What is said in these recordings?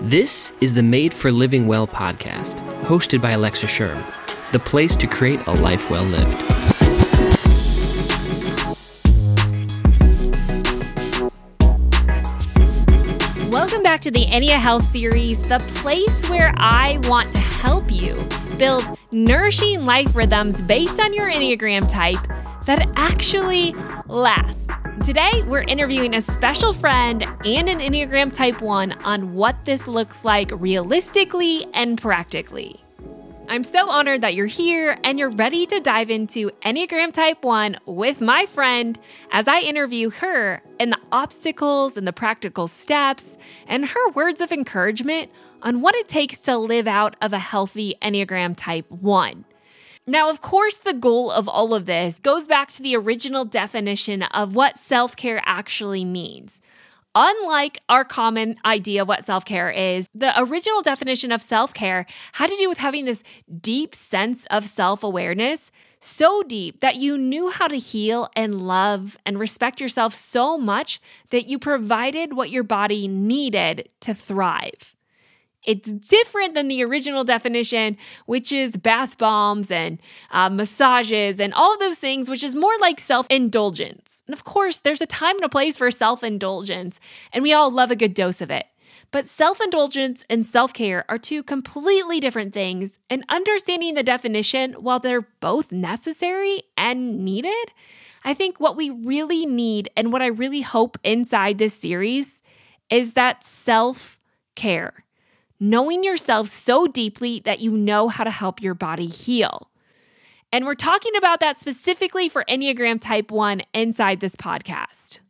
This is the Made for Living Well podcast, hosted by Alexa Schirm, the place to create a life well lived. Welcome back to the Ennea Health series, the place where I want to help you build nourishing life rhythms based on your Enneagram type that actually last. Today, we're interviewing a special friend and an Enneagram Type 1 on what this looks like realistically and practically. I'm so honored that you're here and you're ready to dive into Enneagram Type 1 with my friend as I interview her and the obstacles and the practical steps and her words of encouragement on what it takes to live out of a healthy Enneagram Type 1. Now, of course, the goal of all of this goes back to the original definition of what self care actually means. Unlike our common idea of what self care is, the original definition of self care had to do with having this deep sense of self awareness, so deep that you knew how to heal and love and respect yourself so much that you provided what your body needed to thrive. It's different than the original definition, which is bath bombs and uh, massages and all those things, which is more like self indulgence. And of course, there's a time and a place for self indulgence, and we all love a good dose of it. But self indulgence and self care are two completely different things, and understanding the definition, while they're both necessary and needed, I think what we really need and what I really hope inside this series is that self care knowing yourself so deeply that you know how to help your body heal. And we're talking about that specifically for Enneagram Type 1 inside this podcast.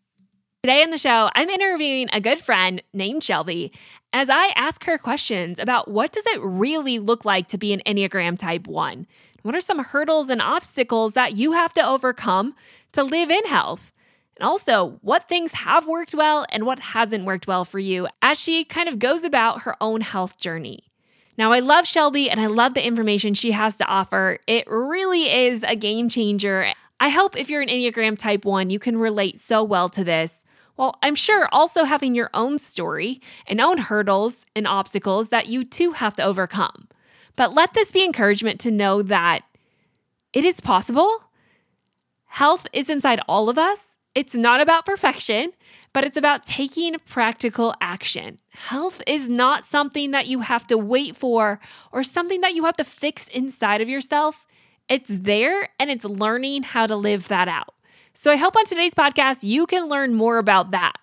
Today on the show, I'm interviewing a good friend named Shelby as I ask her questions about what does it really look like to be an Enneagram Type 1? What are some hurdles and obstacles that you have to overcome to live in health? And also, what things have worked well and what hasn't worked well for you as she kind of goes about her own health journey. Now, I love Shelby and I love the information she has to offer. It really is a game changer. I hope if you're an Enneagram Type 1, you can relate so well to this. Well, I'm sure also having your own story and own hurdles and obstacles that you too have to overcome. But let this be encouragement to know that it is possible. Health is inside all of us it's not about perfection, but it's about taking practical action. Health is not something that you have to wait for or something that you have to fix inside of yourself. It's there and it's learning how to live that out. So I hope on today's podcast you can learn more about that.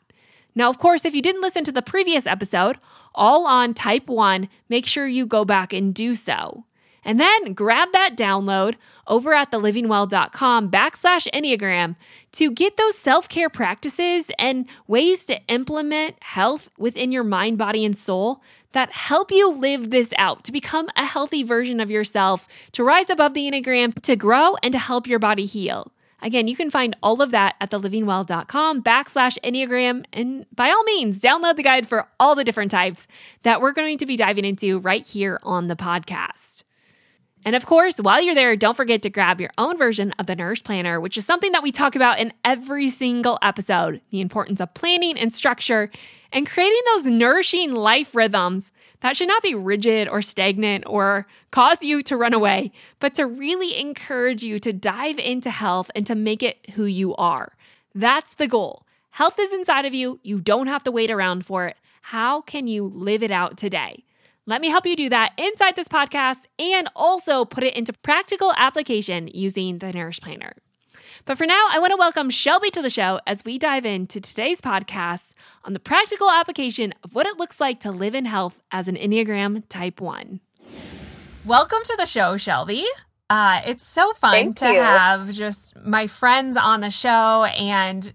Now, of course, if you didn't listen to the previous episode, all on type one, make sure you go back and do so. And then grab that download over at thelivingwell.com backslash Enneagram to get those self care practices and ways to implement health within your mind, body, and soul that help you live this out to become a healthy version of yourself, to rise above the Enneagram, to grow, and to help your body heal. Again, you can find all of that at thelivingwell.com backslash Enneagram. And by all means, download the guide for all the different types that we're going to be diving into right here on the podcast. And of course, while you're there, don't forget to grab your own version of the Nourish Planner, which is something that we talk about in every single episode the importance of planning and structure and creating those nourishing life rhythms that should not be rigid or stagnant or cause you to run away, but to really encourage you to dive into health and to make it who you are. That's the goal. Health is inside of you. You don't have to wait around for it. How can you live it out today? Let me help you do that inside this podcast and also put it into practical application using the Nourish Planner. But for now, I want to welcome Shelby to the show as we dive into today's podcast on the practical application of what it looks like to live in health as an Enneagram Type 1. Welcome to the show, Shelby. Uh, it's so fun Thank to you. have just my friends on the show and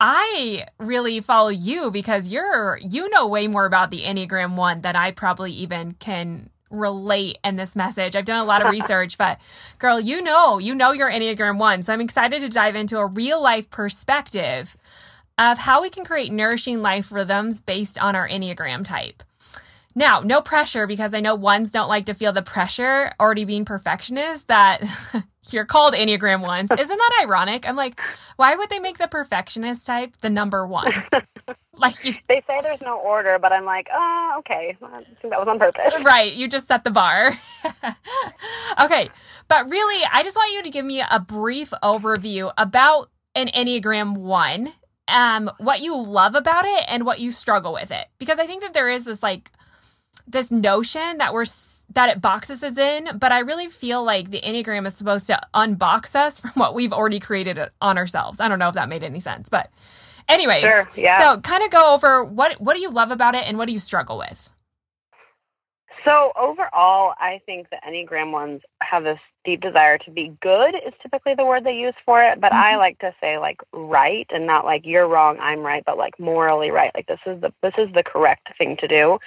I really follow you because you're you know way more about the Enneagram 1 than I probably even can relate in this message. I've done a lot of research, but girl, you know, you know your Enneagram 1. So I'm excited to dive into a real life perspective of how we can create nourishing life rhythms based on our Enneagram type. Now, no pressure because I know ones don't like to feel the pressure already being perfectionists that you're called Enneagram ones. Isn't that ironic? I'm like, why would they make the perfectionist type the number one? like you, they say there's no order, but I'm like, oh, okay, I think that was on purpose. Right, you just set the bar. okay, but really, I just want you to give me a brief overview about an Enneagram one, um, what you love about it and what you struggle with it, because I think that there is this like this notion that we're that it boxes us in, but I really feel like the Enneagram is supposed to unbox us from what we've already created on ourselves. I don't know if that made any sense, but anyways, sure, yeah. so kind of go over what what do you love about it and what do you struggle with? So overall, I think the Enneagram ones have this deep desire to be good is typically the word they use for it, but mm-hmm. I like to say like right and not like you're wrong, I'm right, but like morally right. Like this is the this is the correct thing to do.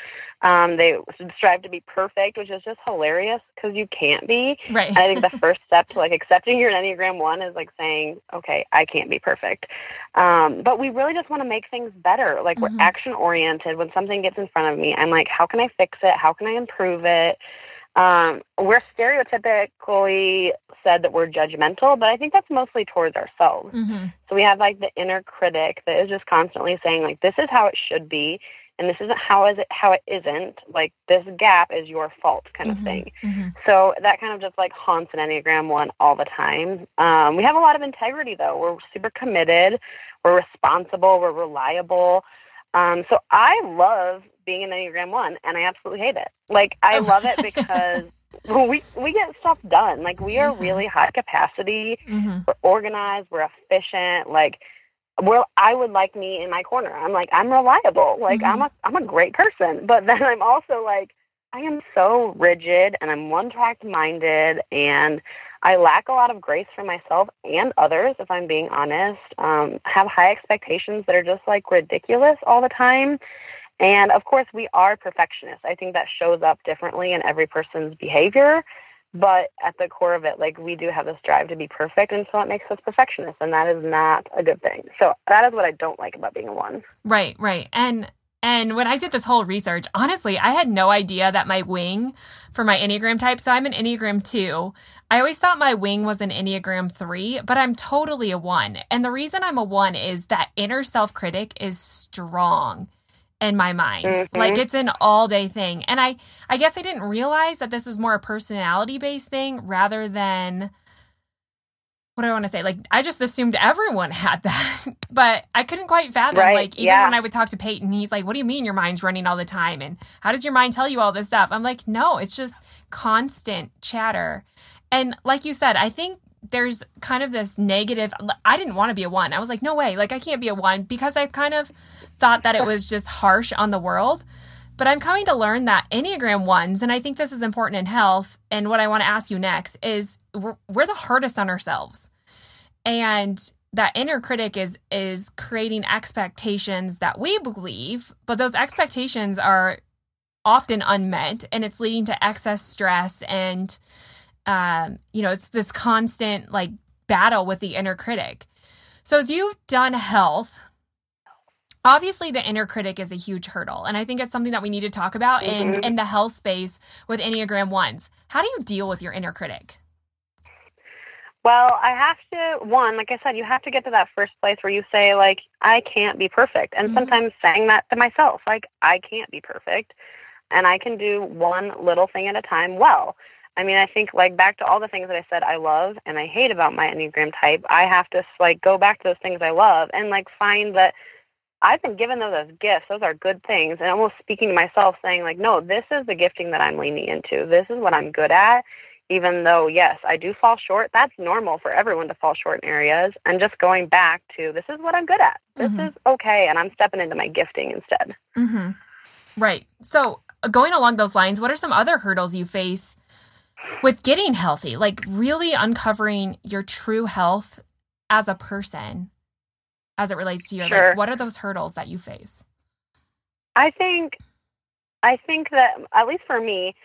Um, they strive to be perfect, which is just hilarious because you can't be. Right. And I think the first step to like accepting you're an Enneagram one is like saying, okay, I can't be perfect. Um, but we really just want to make things better. Like mm-hmm. we're action oriented. When something gets in front of me, I'm like, how can I fix it? How can I improve it? Um, we're stereotypically said that we're judgmental, but I think that's mostly towards ourselves. Mm-hmm. So we have like the inner critic that is just constantly saying like, this is how it should be and this isn't how is it how it isn't like this gap is your fault kind mm-hmm, of thing. mm-hmm. so that kind of just like haunts an enneagram one all the time. Um, we have a lot of integrity though. We're super committed. We're responsible. We're reliable. Um, so i love being an enneagram one and i absolutely hate it. Like i love it because we we get stuff done. Like we are mm-hmm. really high capacity. Mm-hmm. we're organized. We're efficient. Like well i would like me in my corner. I'm like i'm reliable. Like mm-hmm. i'm a i'm a great person. But then i'm also like i am so rigid and i'm one track minded and i lack a lot of grace for myself and others if i'm being honest. Um, have high expectations that are just like ridiculous all the time. And of course we are perfectionists. I think that shows up differently in every person's behavior but at the core of it like we do have this drive to be perfect and so it makes us perfectionists and that is not a good thing so that is what i don't like about being a one right right and and when I did this whole research, honestly, I had no idea that my wing for my Enneagram type, so I'm an Enneagram 2. I always thought my wing was an Enneagram 3, but I'm totally a 1. And the reason I'm a 1 is that inner self critic is strong in my mind. Mm-hmm. Like it's an all day thing. And I I guess I didn't realize that this is more a personality based thing rather than what do I want to say? Like I just assumed everyone had that. but I couldn't quite fathom right. like even yeah. when I would talk to Peyton, he's like, "What do you mean your mind's running all the time and how does your mind tell you all this stuff?" I'm like, "No, it's just constant chatter." And like you said, I think there's kind of this negative I didn't want to be a one. I was like, no way, like I can't be a one because I kind of thought that it was just harsh on the world. But I'm coming to learn that Enneagram ones, and I think this is important in health. And what I want to ask you next is we're, we're the hardest on ourselves. And that inner critic is is creating expectations that we believe, but those expectations are often unmet and it's leading to excess stress and um, you know, it's this constant like battle with the inner critic. So as you've done health, obviously the inner critic is a huge hurdle. And I think it's something that we need to talk about mm-hmm. in, in the health space with Enneagram ones. How do you deal with your inner critic? Well, I have to, one, like I said, you have to get to that first place where you say, like, I can't be perfect. And mm-hmm. sometimes saying that to myself, like, I can't be perfect. And I can do one little thing at a time well. I mean, I think like back to all the things that I said I love and I hate about my Enneagram type, I have to like go back to those things I love and like find that I've been given those as gifts. Those are good things. And almost speaking to myself saying like, no, this is the gifting that I'm leaning into. This is what I'm good at. Even though, yes, I do fall short. That's normal for everyone to fall short in areas. And just going back to this is what I'm good at. This mm-hmm. is okay. And I'm stepping into my gifting instead. Mm-hmm. Right. So, going along those lines, what are some other hurdles you face with getting healthy, like really uncovering your true health as a person as it relates to you. Sure. Like, what are those hurdles that you face? I think, I think that at least for me,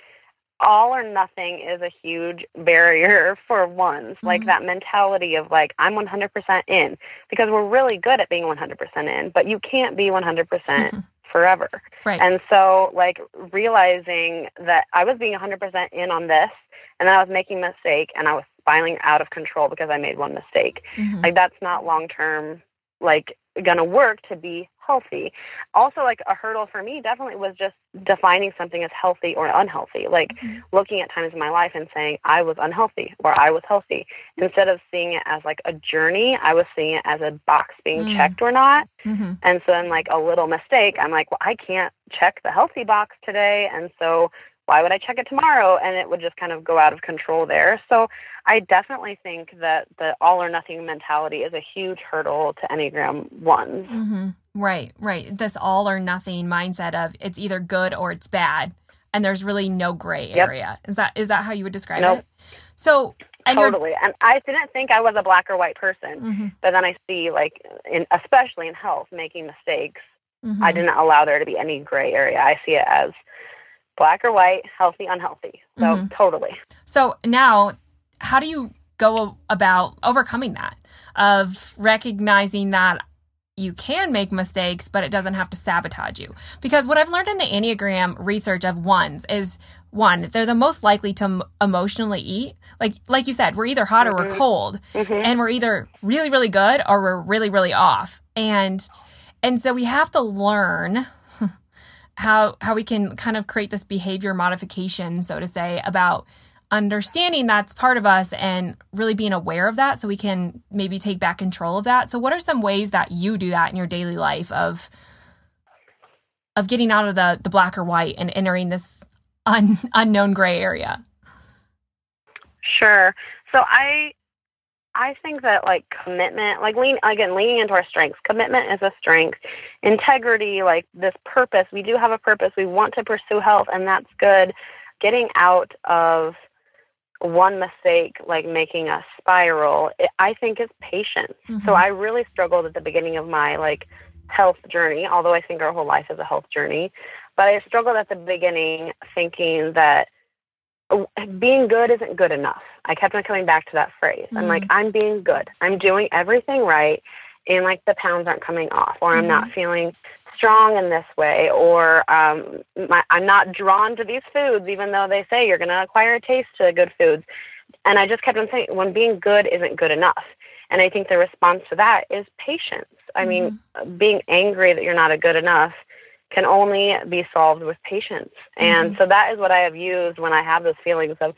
all or nothing is a huge barrier for ones. Mm-hmm. Like that mentality of like, I'm 100% in because we're really good at being 100% in, but you can't be 100% forever. Right. And so, like, realizing that I was being 100% in on this and I was making a mistake and I was spiraling out of control because I made one mistake. Mhm. Like, that's not long term, like, going to work to be healthy. Also, like, a hurdle for me definitely was just defining something as healthy or unhealthy. Like, Mhm. looking at times in my life and saying I was unhealthy or I was healthy. Instead of seeing it as like a journey, I was seeing it as a box being Mm. checked or not. Mhm. And so then, like a little mistake, I'm like, well, I can't check the healthy box today. And so why would I check it tomorrow? And it would just kind of go out of control there. So I definitely think that the all or nothing mentality is a huge hurdle to Enneagram ones. hmm Right, right. This all or nothing mindset of it's either good or it's bad, and there's really no gray Yep. area. Is that is that how you would describe Nope. it? So, and Totally. And I didn't think I was a black or white person. Mhm, But then I see, like, in, especially in health, making mistakes. mhm. I didn't allow there to be any gray area. I see it as black or white, healthy, unhealthy. So Mhm. totally. So now, how do you go about overcoming that of recognizing that you can make mistakes, but it doesn't have to sabotage you? Because what I've learned in the Enneagram research of ones is one, they're the most likely to m- emotionally eat. Like, like you said, we're either hot or we're Mhm. cold Mhm. and we're either really, really good or we're really, really off. And, and so we have to learn how how we can kind of create this behavior modification so to say about understanding that's part of us and really being aware of that so we can maybe take back control of that so what are some ways that you do that in your daily life of of getting out of the the black or white and entering this un, unknown gray area Sure. So I I think that like commitment, like lean again, leaning into our strengths. Commitment is a strength. Integrity, like this purpose. We do have a purpose. We want to pursue health, and that's good. Getting out of one mistake, like making a spiral, it, I think is patience. So mm-hmm. I really struggled at the beginning of my like health journey, although I think our whole life is a health journey. But I struggled at the beginning thinking that being good isn't good enough. I kept on coming back to that phrase. I'm like, mm-hmm. I'm being good. I'm doing everything right, and like the pounds aren't coming off, or I'm not mm-hmm. feeling strong in this way, or um, my, I'm not drawn to these foods, even though they say you're going to acquire a taste to good foods. And I just kept on saying, when being good isn't good enough. And I think the response to that is patience. I mean, mm-hmm. being angry that you're not a good enough can only be solved with patience. And mm-hmm. so that is what I have used when I have those feelings of,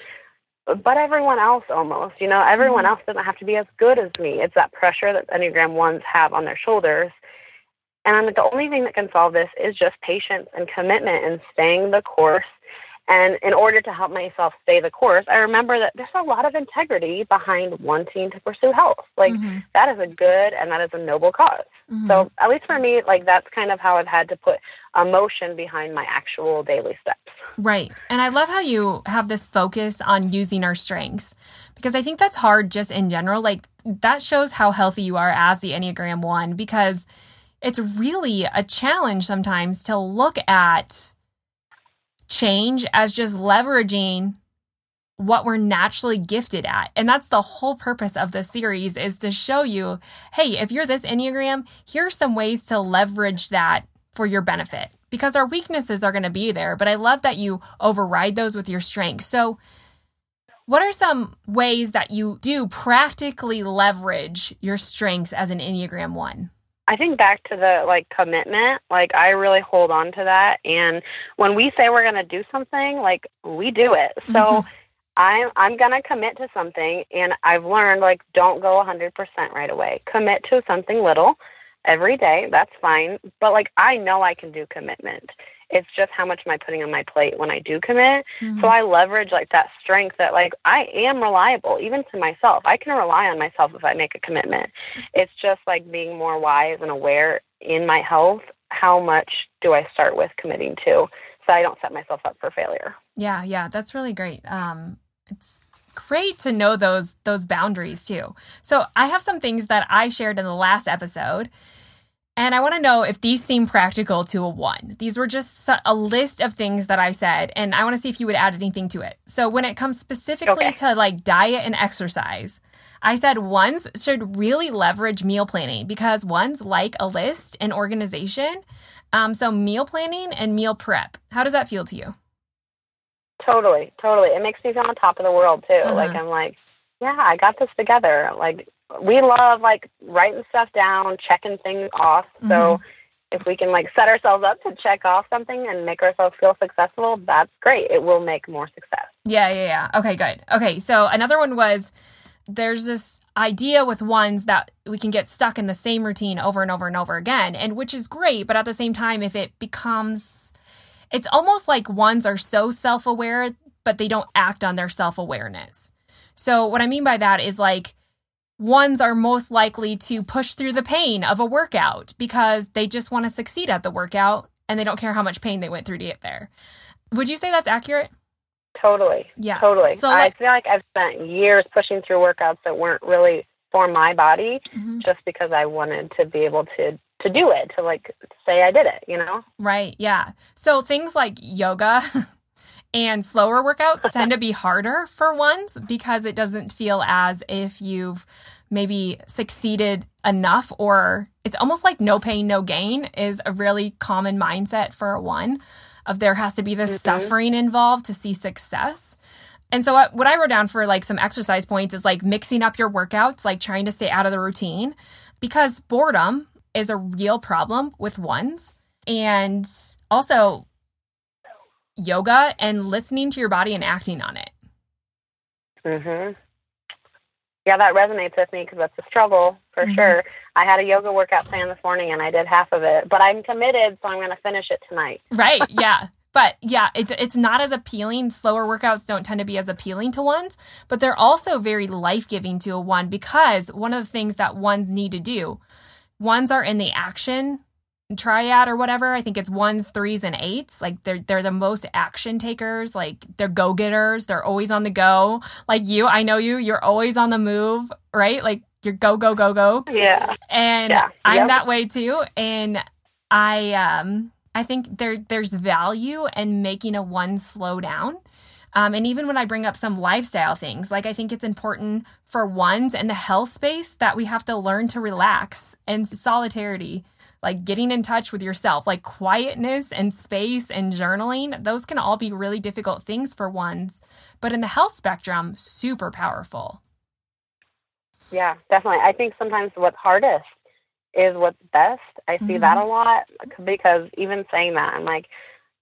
but everyone else almost, you know, everyone mm-hmm. else doesn't have to be as good as me. It's that pressure that Enneagram ones have on their shoulders. And I'm like, the only thing that can solve this is just patience and commitment and staying the course. And in order to help myself stay the course, I remember that there's a lot of integrity behind wanting to pursue health. Like, Mhm. that is a good and that is a noble cause. Mhm. So, at least for me, like, that's kind of how I've had to put emotion behind my actual daily steps. Right. And I love how you have this focus on using our strengths because I think that's hard just in general. Like that shows how healthy you are as the Enneagram 1 because it's really a challenge sometimes to look at change as just leveraging what we're naturally gifted at. And that's the whole purpose of this series is to show you, hey, if you're this Enneagram, here's some ways to leverage that for your benefit because our weaknesses are going to be there. But I love that you override those with your strengths. So, what are some ways that you do practically leverage your strengths as an Enneagram 1? I think back to the like commitment, like I really hold on to that. And when we say we're going to do something, like we do it. So Mhm. I'm I'm going to commit to something and I've learned like don't go 100% right away. Commit to something little every day. That's fine. But like I know I can do commitment. It's just how much am I putting on my plate when I do commit. Mm-hmm. So I leverage like that strength that like I am reliable even to myself. I can rely on myself if I make a commitment. It's just like being more wise and aware in my health. How much do I start with committing to so I don't set myself up for failure? Yeah, yeah, that's really great. Um, it's great to know those those boundaries too. So I have some things that I shared in the last episode, and I want to know if these seem practical to a one. These were just a list of things that I said, and I want to see if you would add anything to it. So when it comes specifically Okay. to like diet and exercise, I said ones should really leverage meal planning because ones like a list and organization. Um, so meal planning and meal prep. How does that feel to you? Totally, totally. It makes me feel on top of the world too. Uh-huh. Like I'm like, yeah, I got this together. Like we love like writing stuff down, checking things off. Mm-hmm. So if we can like set ourselves up to check off something and make ourselves feel successful, that's great. It will make more success. Yeah, yeah, yeah. Okay, good. Okay, so another one was there's this idea with ones that we can get stuck in the same routine over and over and over again, and which is great, but at the same time, if it becomes, it's almost like ones are so self aware, but they don't act on their self awareness. So, what I mean by that is like, ones are most likely to push through the pain of a workout because they just want to succeed at the workout and they don't care how much pain they went through to get there. Would you say that's accurate? Totally. Yeah. Totally. So like, I feel like I've spent years pushing through workouts that weren't really for my body mm-hmm. just because I wanted to be able to to do it, to like say I did it, you know? Right. Yeah. So things like yoga and slower workouts tend to be harder for ones because it doesn't feel as if you've maybe succeeded enough or it's almost like no pain no gain is a really common mindset for a one of there has to be this mm-hmm. suffering involved to see success. And so what, what I wrote down for like some exercise points is like mixing up your workouts, like trying to stay out of the routine because boredom is a real problem with ones. And also yoga and listening to your body and acting on it. Mhm. Yeah, that resonates with me because that's a struggle for mm-hmm. sure. I had a yoga workout plan this morning and I did half of it, but I'm committed, so I'm going to finish it tonight. right. Yeah. But yeah, it, it's not as appealing. Slower workouts don't tend to be as appealing to ones, but they're also very life giving to a one because one of the things that ones need to do, ones are in the action triad or whatever. I think it's ones, threes, and eights. Like they're they're the most action takers. Like they're go getters. They're always on the go. Like you, I know you. You're always on the move, right? Like you're go go go go. Yeah. And yeah. I'm yep. that way too. And I um I think there there's value in making a one slow down. Um, and even when I bring up some lifestyle things, like I think it's important for ones and the health space that we have to learn to relax and solidarity like getting in touch with yourself, like quietness and space and journaling, those can all be really difficult things for ones, but in the health spectrum, super powerful. Yeah, definitely. I think sometimes what's hardest is what's best. I see mm-hmm. that a lot because even saying that, I'm like,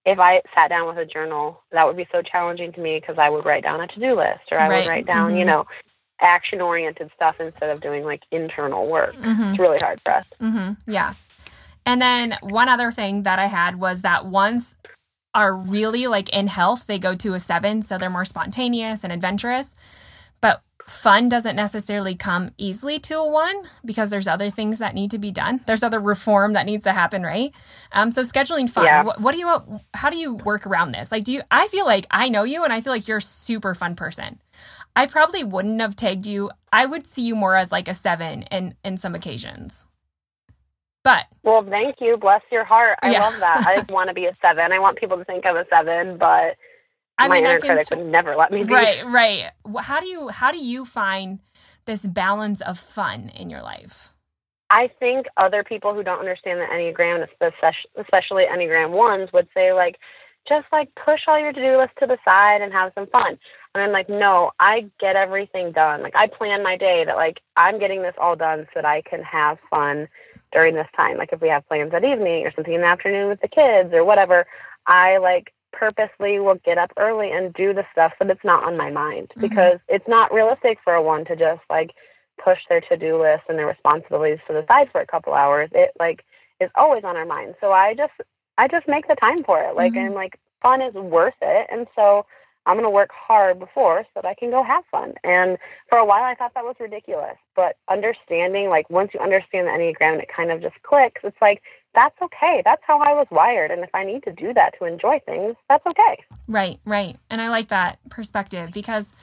if I sat down with a journal, that would be so challenging to me because I would write down a to do list or I right. would write down, mm-hmm. you know, action oriented stuff instead of doing like internal work. Mm-hmm. It's really hard for us. Mm-hmm. Yeah. And then one other thing that I had was that ones are really like in health, they go to a seven, so they're more spontaneous and adventurous. But fun doesn't necessarily come easily to a one because there's other things that need to be done. There's other reform that needs to happen, right? Um, so scheduling fun. Yeah. What, what, do you? How do you work around this? Like, do you? I feel like I know you, and I feel like you're a super fun person. I probably wouldn't have tagged you. I would see you more as like a seven in in some occasions. But well, thank you. Bless your heart. I yeah. love that. I want to be a seven. I want people to think I'm a seven, but I my mean, inner critic t- would never let me be. Right, right. How do you how do you find this balance of fun in your life? I think other people who don't understand the Enneagram, especially Enneagram ones, would say like, just like push all your to do list to the side and have some fun. And I'm like, no, I get everything done. Like I plan my day that like I'm getting this all done so that I can have fun during this time. Like if we have plans at evening or something in the afternoon with the kids or whatever, I like purposely will get up early and do the stuff so that it's not on my mind mm-hmm. because it's not realistic for a one to just like push their to-do list and their responsibilities to the side for a couple hours. It like is always on our mind. So I just I just make the time for it. Like mm-hmm. I'm like fun is worth it. And so I'm going to work hard before so that I can go have fun. And for a while, I thought that was ridiculous. But understanding, like, once you understand the Enneagram it kind of just clicks, it's like, that's okay. That's how I was wired. And if I need to do that to enjoy things, that's okay. Right, right. And I like that perspective because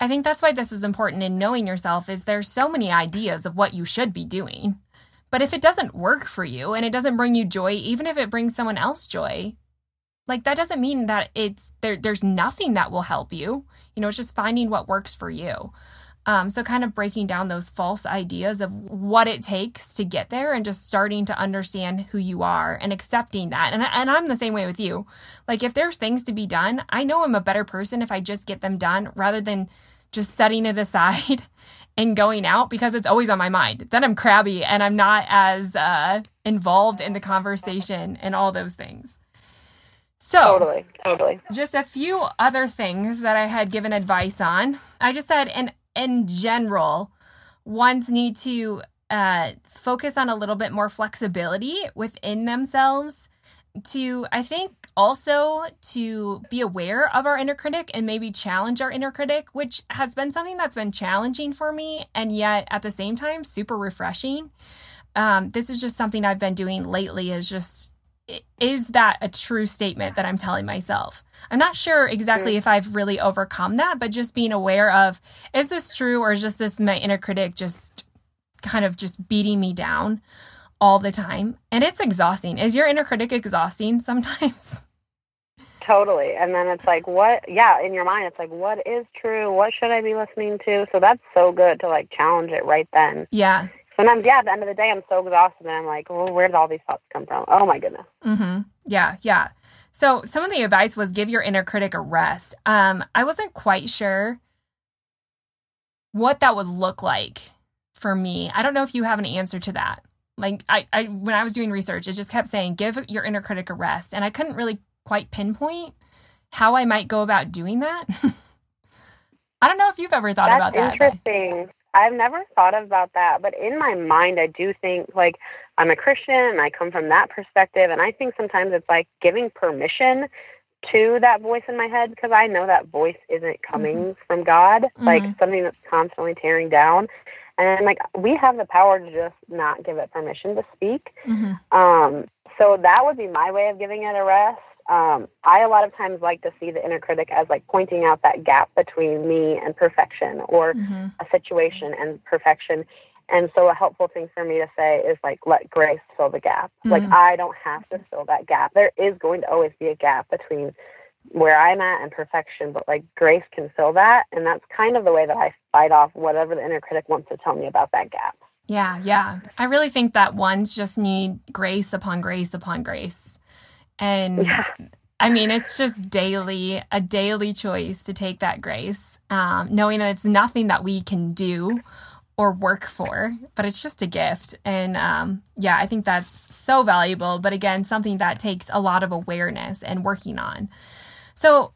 I think that's why this is important in knowing yourself is there's so many ideas of what you should be doing. But if it doesn't work for you and it doesn't bring you joy, even if it brings someone else joy, like that doesn't mean that it's there there's nothing that will help you you know it's just finding what works for you Um, so, kind of breaking down those false ideas of what it takes to get there and just starting to understand who you are and accepting that. And, and I'm the same way with you. Like, if there's things to be done, I know I'm a better person if I just get them done rather than just setting it aside and going out because it's always on my mind. Then I'm crabby and I'm not as uh, involved in the conversation and all those things. So, totally, totally. Just a few other things that I had given advice on. I just said, in in general, ones need to uh, focus on a little bit more flexibility within themselves. To, I think, also to be aware of our inner critic and maybe challenge our inner critic, which has been something that's been challenging for me and yet at the same time super refreshing. Um, this is just something I've been doing lately, is just is that a true statement that I'm telling myself? I'm not sure exactly mm. if I've really overcome that, but just being aware of is this true or is just this my inner critic just kind of just beating me down all the time? And it's exhausting. Is your inner critic exhausting sometimes? Totally. And then it's like, what? Yeah, in your mind, it's like, what is true? What should I be listening to? So that's so good to like challenge it right then. Yeah sometimes, yeah, at the end of the day, I'm so exhausted and I'm like, well, where did all these thoughts come from? Oh my goodness. Mm-hmm. Yeah, yeah. So some of the advice was give your inner critic a rest. Um, I wasn't quite sure what that would look like for me. I don't know if you have an answer to that. Like I, I when I was doing research, it just kept saying give your inner critic a rest, and I couldn't really quite pinpoint how I might go about doing that. I don't know if you've ever thought That's about that. Interesting. I've never thought about that, but in my mind, I do think like I'm a Christian and I come from that perspective. And I think sometimes it's like giving permission to that voice in my head because I know that voice isn't coming mm-hmm. from God, mm-hmm. like something that's constantly tearing down. And like we have the power to just not give it permission to speak. Mm-hmm. Um, so that would be my way of giving it a rest um, I a lot of times like to see the inner critic as like pointing out that gap between me and perfection or mm-hmm. a situation and perfection. And so a helpful thing for me to say is like, let grace fill the gap. Mm-hmm. Like I don't have to fill that gap. There is going to always be a gap between where I'm at and perfection, but like grace can fill that. And that's kind of the way that I fight off whatever the inner critic wants to tell me about that gap. Yeah, yeah. I really think that ones just need grace upon grace upon grace. And yeah. I mean, it's just daily, a daily choice to take that grace, um, knowing that it's nothing that we can do or work for, but it's just a gift. And um, yeah, I think that's so valuable. But again, something that takes a lot of awareness and working on. So,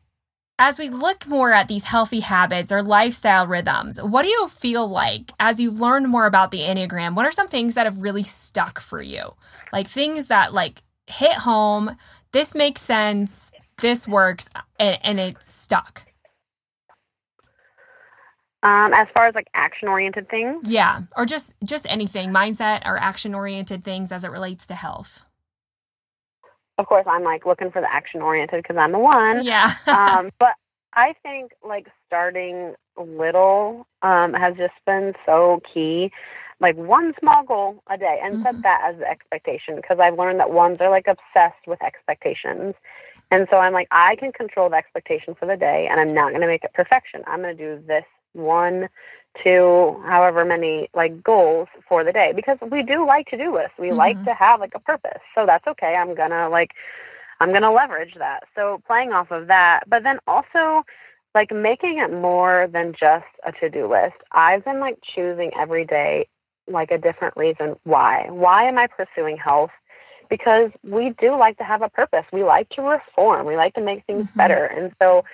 as we look more at these healthy habits or lifestyle rhythms, what do you feel like as you've learned more about the Enneagram? What are some things that have really stuck for you? Like things that like hit home. This makes sense. This works, and, and it's stuck. Um, as far as like action oriented things, yeah, or just just anything mindset or action oriented things as it relates to health. Of course, I'm like looking for the action oriented because I'm the one. Yeah. um, but I think like starting little um, has just been so key like one small goal a day and mm-hmm. set that as the expectation because I've learned that ones are like obsessed with expectations. And so I'm like, I can control the expectation for the day and I'm not going to make it perfection. I'm going to do this one, two, however many like goals for the day because we do like to do lists. We mm-hmm. like to have like a purpose. So that's okay. I'm going to like, I'm going to leverage that. So playing off of that, but then also like making it more than just a to-do list. I've been like choosing every day like a different reason why. Why am I pursuing health? Because we do like to have a purpose. We like to reform. We like to make things mm-hmm. better. And so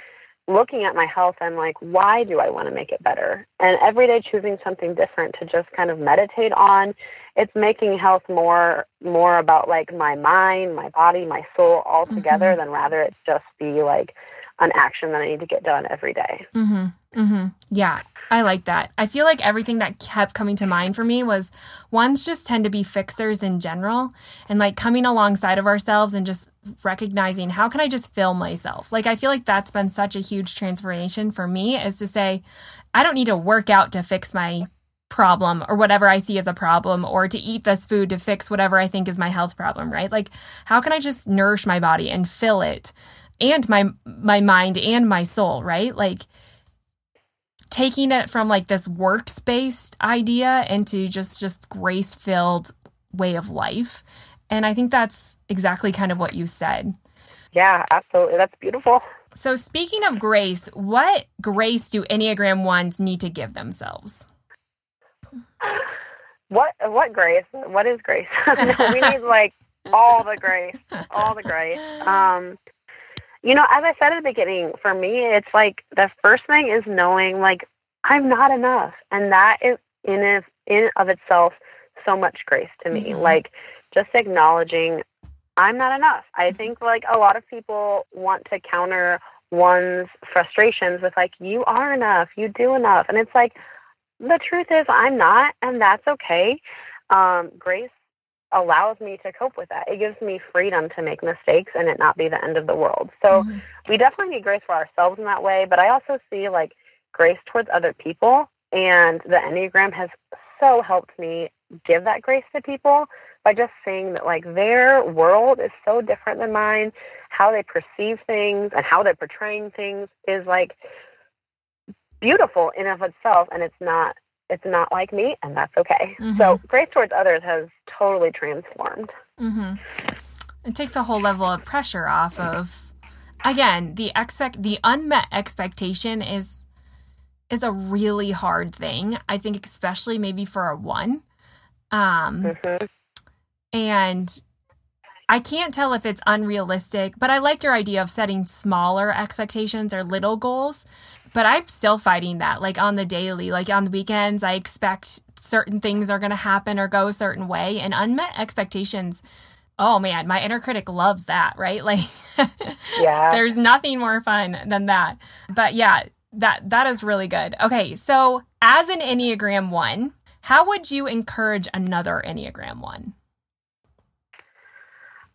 looking at my health, I'm like, why do I want to make it better? And every day choosing something different to just kind of meditate on. It's making health more more about like my mind, my body, my soul all together mm-hmm. than rather it just be like an action that I need to get done every day. Mm-hmm. Mm-hmm. Yeah, I like that. I feel like everything that kept coming to mind for me was ones just tend to be fixers in general and like coming alongside of ourselves and just recognizing how can I just fill myself? Like, I feel like that's been such a huge transformation for me is to say, I don't need to work out to fix my problem or whatever I see as a problem or to eat this food to fix whatever I think is my health problem, right? Like, how can I just nourish my body and fill it and my, my mind and my soul, right? Like, taking it from like this works based idea into just just grace filled way of life. And I think that's exactly kind of what you said. Yeah, absolutely. That's beautiful. So, speaking of grace, what grace do Enneagram ones need to give themselves? What what grace? What is grace? we need like all the grace, all the grace. Um, you know, as I said at the beginning, for me, it's like the first thing is knowing like I'm not enough, and that is in of, in of itself so much grace to me. Mm-hmm. Like just acknowledging I'm not enough. I mm-hmm. think like a lot of people want to counter one's frustrations with like you are enough, you do enough, and it's like the truth is I'm not, and that's okay. Um, grace allows me to cope with that. It gives me freedom to make mistakes and it not be the end of the world. So mm-hmm. we definitely need grace for ourselves in that way, but I also see like grace towards other people and the Enneagram has so helped me give that grace to people by just seeing that like their world is so different than mine, how they perceive things and how they're portraying things is like beautiful in of itself and it's not it's not like me and that's okay mm-hmm. so grace towards others has totally transformed mm-hmm. it takes a whole level of pressure off of again the expect the unmet expectation is is a really hard thing i think especially maybe for a one um mm-hmm. and I can't tell if it's unrealistic, but I like your idea of setting smaller expectations or little goals but I'm still fighting that like on the daily, like on the weekends, I expect certain things are going to happen or go a certain way and unmet expectations. Oh man, my inner critic loves that, right? Like yeah. there's nothing more fun than that. But yeah, that that is really good. Okay, so as an Enneagram 1, how would you encourage another Enneagram 1?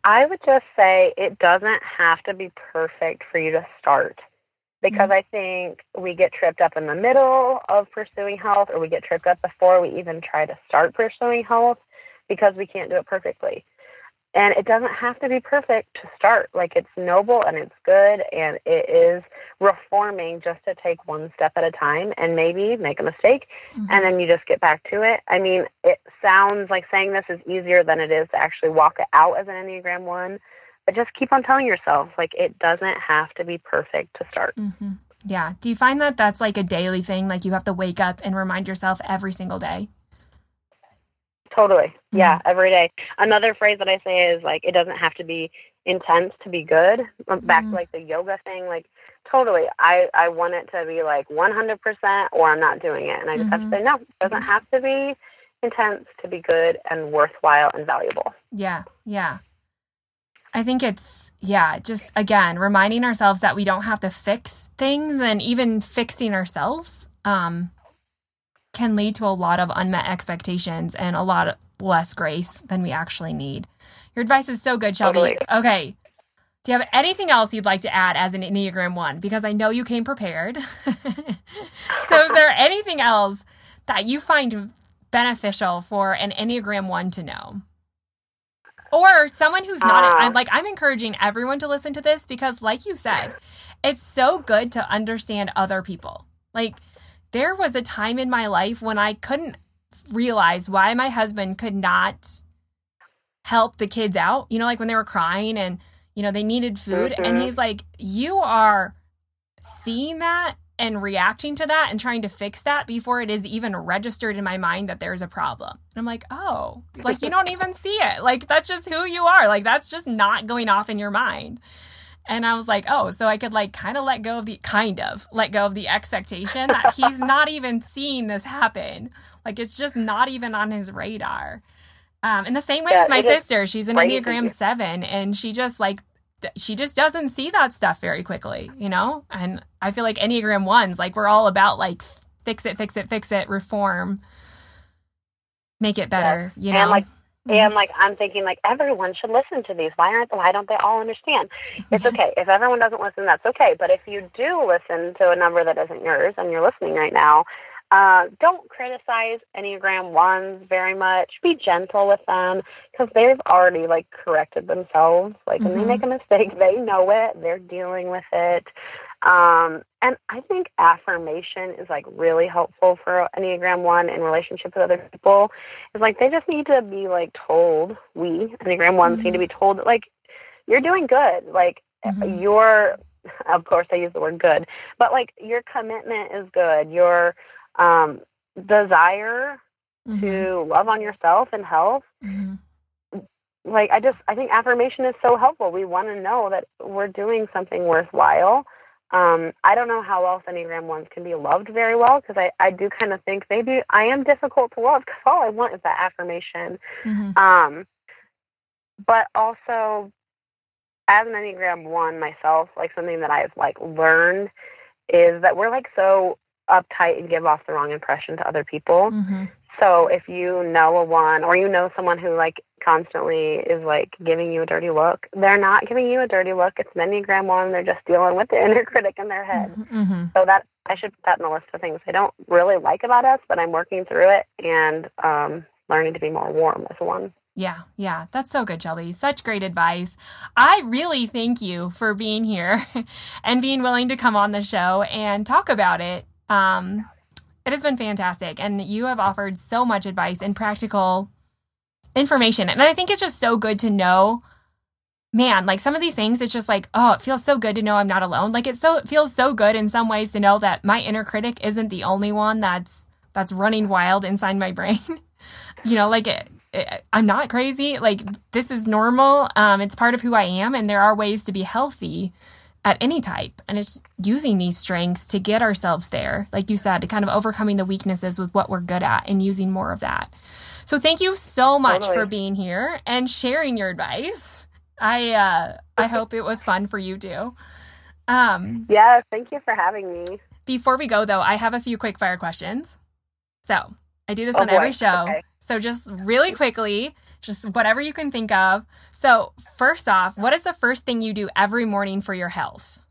I would just say it doesn't have to be perfect for you to start because mm-hmm. I think we get tripped up in the middle of pursuing health or we get tripped up before we even try to start pursuing health because we can't do it perfectly. And it doesn't have to be perfect to start. Like it's noble and it's good and it is reforming just to take one step at a time and maybe make a mistake mm-hmm. and then you just get back to it. I mean, it sounds like saying this is easier than it is to actually walk it out as an Enneagram 1 but just keep on telling yourself like it doesn't have to be perfect to start. Mm-hmm. Yeah. Do you find that that's like a daily thing? Like you have to wake up and remind yourself every single day? Totally. Mm-hmm. Yeah, every day. Another phrase that I say is like, it doesn't have to be intense to be good. Mm-hmm. Back to like the yoga thing, like totally. I, I want it to be like 100% or I'm not doing it. And I just have to mm-hmm. say, no, it doesn't mm-hmm. have to be intense to be good and worthwhile and valuable. Yeah. Yeah. I think it's, yeah, just again, reminding ourselves that we don't have to fix things and even fixing ourselves um, can lead to a lot of unmet expectations and a lot less grace than we actually need. Your advice is so good, Shelby. Totally. Okay. Do you have anything else you'd like to add as an Enneagram 1? Because I know you came prepared. so, is there anything else that you find beneficial for an Enneagram 1 to know? Or someone who's not uh, I'm like I'm encouraging everyone to listen to this because like you said, it's so good to understand other people. Like there was a time in my life when I couldn't realize why my husband could not help the kids out, you know, like when they were crying and you know they needed food mm-hmm. and he's like you are seeing that and reacting to that and trying to fix that before it is even registered in my mind that there's a problem. And I'm like, oh, like you don't even see it. Like that's just who you are. Like that's just not going off in your mind. And I was like, oh, so I could like kind of let go of the kind of let go of the expectation that he's not even seeing this happen. Like it's just not even on his radar. Um, in the same way yeah, as my sister, she's an Enneagram seven, and she just like she just doesn't see that stuff very quickly, you know? And I feel like Enneagram ones, like we're all about like fix it, fix it, fix it, reform, make it better, you know? And like mm-hmm. and like I'm thinking like everyone should listen to these. Why aren't why don't they all understand? It's okay. if everyone doesn't listen, that's okay. But if you do listen to a number that isn't yours and you're listening right now, uh, don't criticize Enneagram ones very much. Be gentle with them because they've already like corrected themselves. Like mm-hmm. when they make a mistake, they know it. They're dealing with it. Um, and I think affirmation is like really helpful for Enneagram One in relationship with other people. It's like they just need to be like told. We Enneagram ones mm-hmm. need to be told that like you're doing good. Like mm-hmm. your, of course, I use the word good, but like your commitment is good. Your um, desire mm-hmm. to love on yourself and health mm-hmm like I just I think affirmation is so helpful. We want to know that we're doing something worthwhile. Um, I don't know how else Enneagram ones can be loved very well because I, I do kind of think maybe I am difficult to love because all I want is that affirmation. Mm-hmm. Um, but also, as an Enneagram one myself, like something that I've like learned is that we're like so uptight and give off the wrong impression to other people. Mm-hmm. So if you know a one or you know someone who like constantly is like giving you a dirty look, they're not giving you a dirty look. It's an Enneagram one. They're just dealing with the inner critic in their head. Mm-hmm, mm-hmm. So that I should put that in the list of things I don't really like about us, but I'm working through it and um, learning to be more warm as a one. Yeah, yeah, that's so good, Shelby. Such great advice. I really thank you for being here and being willing to come on the show and talk about it. Um, it has been fantastic. And you have offered so much advice and practical information. And I think it's just so good to know, man, like some of these things, it's just like, oh, it feels so good to know I'm not alone. Like it so it feels so good in some ways to know that my inner critic isn't the only one that's that's running wild inside my brain. you know, like it, it, I'm not crazy. Like this is normal. Um, it's part of who I am, and there are ways to be healthy at any type. And it's using these strengths to get ourselves there, like you said, to kind of overcoming the weaknesses with what we're good at and using more of that. So thank you so much totally. for being here and sharing your advice. I uh, I hope it was fun for you too. Um, yeah, thank you for having me. Before we go though, I have a few quick fire questions. So I do this oh, on boy. every show. Okay. So just really quickly, just whatever you can think of. So, first off, what is the first thing you do every morning for your health?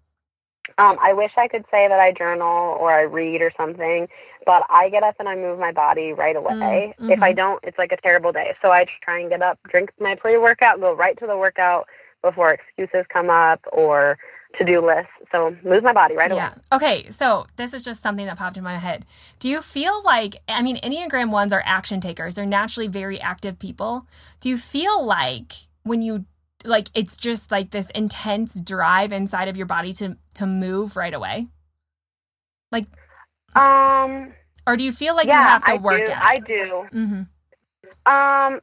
Um, I wish I could say that I journal or I read or something, but I get up and I move my body right away. Mm-hmm. If I don't, it's like a terrible day. So I try and get up, drink my pre workout, go right to the workout before excuses come up or to do list. So move my body right away. yeah. away. Okay, so this is just something that popped in my head. Do you feel like I mean Enneagram ones are action takers. They're naturally very active people. Do you feel like when you like it's just like this intense drive inside of your body to to move right away? Like um or do you feel like yeah, you have to I work do, I do. Mm-hmm. Um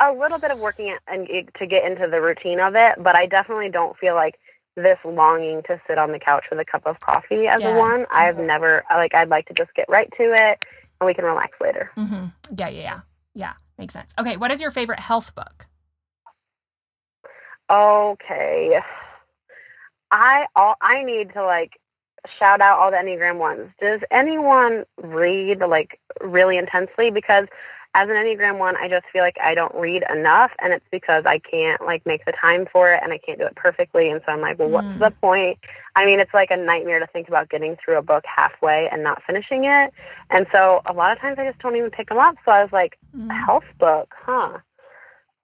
a little bit of working and to get into the routine of it, but I definitely don't feel like this longing to sit on the couch with a cup of coffee as yeah. a one. I've mm-hmm. never like I'd like to just get right to it and we can relax later. Mm-hmm. Yeah, yeah, yeah, yeah. Makes sense. Okay, what is your favorite health book? Okay, I all I need to like shout out all the Enneagram ones. Does anyone read like really intensely? Because as an Enneagram one, I just feel like I don't read enough, and it's because I can't like make the time for it, and I can't do it perfectly. And so I'm like, well, what's mm. the point? I mean, it's like a nightmare to think about getting through a book halfway and not finishing it. And so a lot of times I just don't even pick them up. So I was like, mm. a health book, huh?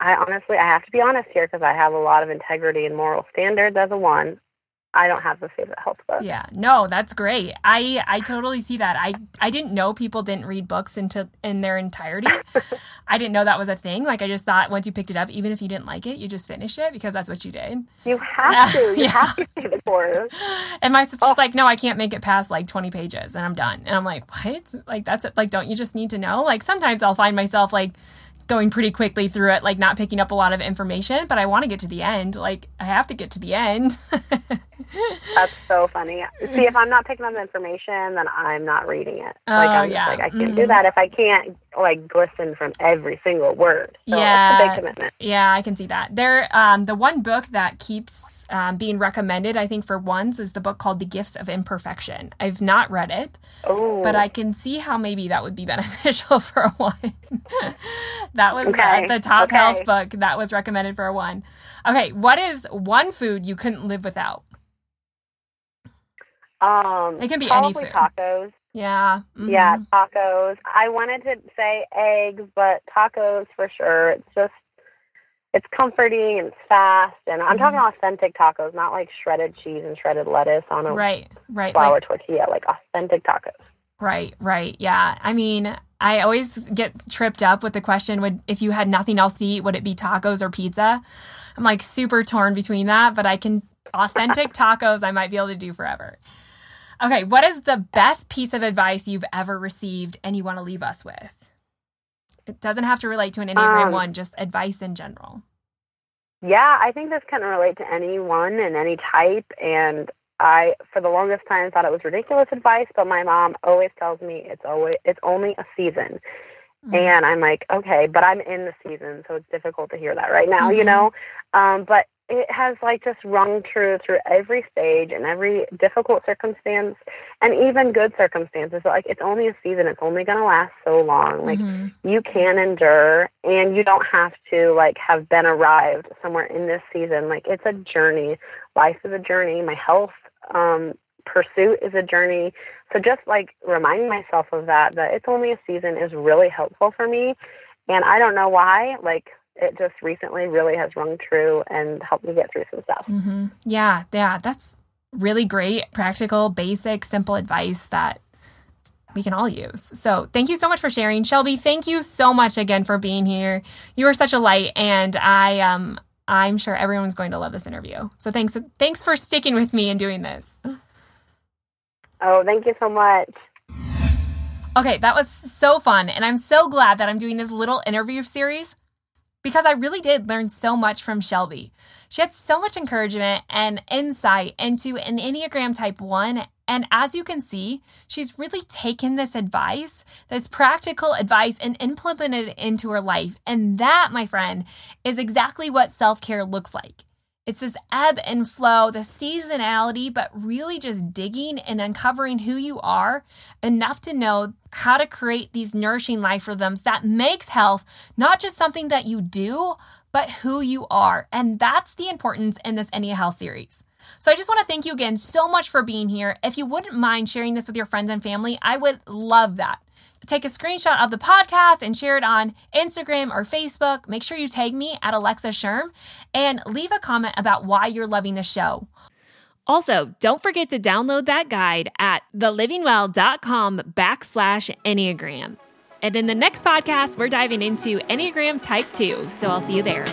I honestly, I have to be honest here because I have a lot of integrity and moral standards as a one. I don't have a favorite health book. Yeah, no, that's great. I I totally see that. I I didn't know people didn't read books into in their entirety. I didn't know that was a thing. Like I just thought once you picked it up, even if you didn't like it, you just finish it because that's what you did. You have to. You yeah. have to see the course. And my sister's oh. like, no, I can't make it past like twenty pages, and I'm done. And I'm like, what? Like that's it. Like, don't you just need to know? Like sometimes I'll find myself like going pretty quickly through it, like not picking up a lot of information, but I want to get to the end. Like I have to get to the end. That's so funny. See, if I'm not picking up the information, then I'm not reading it. Like oh, I'm yeah. like I can't mm-hmm. do that if I can't like glisten from every single word. So yeah, big commitment. Yeah, I can see that. There, um, the one book that keeps um, being recommended, I think, for ones is the book called The Gifts of Imperfection. I've not read it, Ooh. but I can see how maybe that would be beneficial for a one. that was uh, okay. uh, the top okay. health book that was recommended for a one. Okay, what is one food you couldn't live without? Um, it can be any food. Tacos. Yeah. Mm-hmm. Yeah, tacos. I wanted to say eggs, but tacos for sure. It's just it's comforting and it's fast. And I'm Mhm. talking authentic tacos, not like shredded cheese and shredded lettuce on a Right, right. flour Like, tortilla, like authentic tacos. right, right. Yeah. I mean, I always get tripped up with the question would if you had nothing else to eat, would it be tacos or pizza? I'm like super torn between that, but I can authentic tacos I might be able to do forever. Okay, what is the best piece of advice you've ever received and you want to leave us with? It doesn't have to relate to an Enneagram Um, 1, just advice in general. Yeah, I think this can relate to anyone and any type. And I, for the longest time, thought it was ridiculous advice. But my mom always tells me it's always it's only a season, Mm-hmm. and I'm like, okay, but I'm in the season, so it's difficult to hear that right now, you Mhm. know. Um, but it has like just rung true through every stage and every difficult circumstance, and even good circumstances. Like it's only a season; it's only going to last so long. Like Mhm. you can endure and you don't have to like have been arrived somewhere in this season like it's a journey life is a journey my health um pursuit is a journey so just like reminding myself of that that it's only a season is really helpful for me and i don't know why like it just recently really has rung true and helped me get through some stuff hmm Yeah, yeah, that's really great, practical, basic, simple advice that we can all use. So, thank you so much for sharing, Shelby. Thank you so much again for being here. You are such a light, and I um I'm sure everyone's going to love this interview. So, thanks thanks for sticking with me and doing this. oh thank you so much Okay, that was so fun. And I'm so glad that I'm doing this little interview series because I really did learn so much from Shelby. She had so much encouragement and insight into an Enneagram Type 1. And as you can see, she's really taken this advice, this practical advice, and implemented it into her life. And that, my friend, is exactly what self care looks like. It's this ebb and flow, the seasonality, but really just digging and uncovering who you are enough to know how to create these nourishing life rhythms that makes health not just something that you do, but who you are. And that's the importance in this Enya Health series. So I just want to thank you again so much for being here. If you wouldn't mind sharing this with your friends and family, I would love that. Take a screenshot of the podcast and share it on Instagram or Facebook. Make sure you tag me at Alexa Schirm and leave a comment about why you're loving the show. Also, don't forget to download that guide at thelivingwell.com backslash Enneagram. And in the next podcast, we're diving into Enneagram Type 2. So I'll see you there.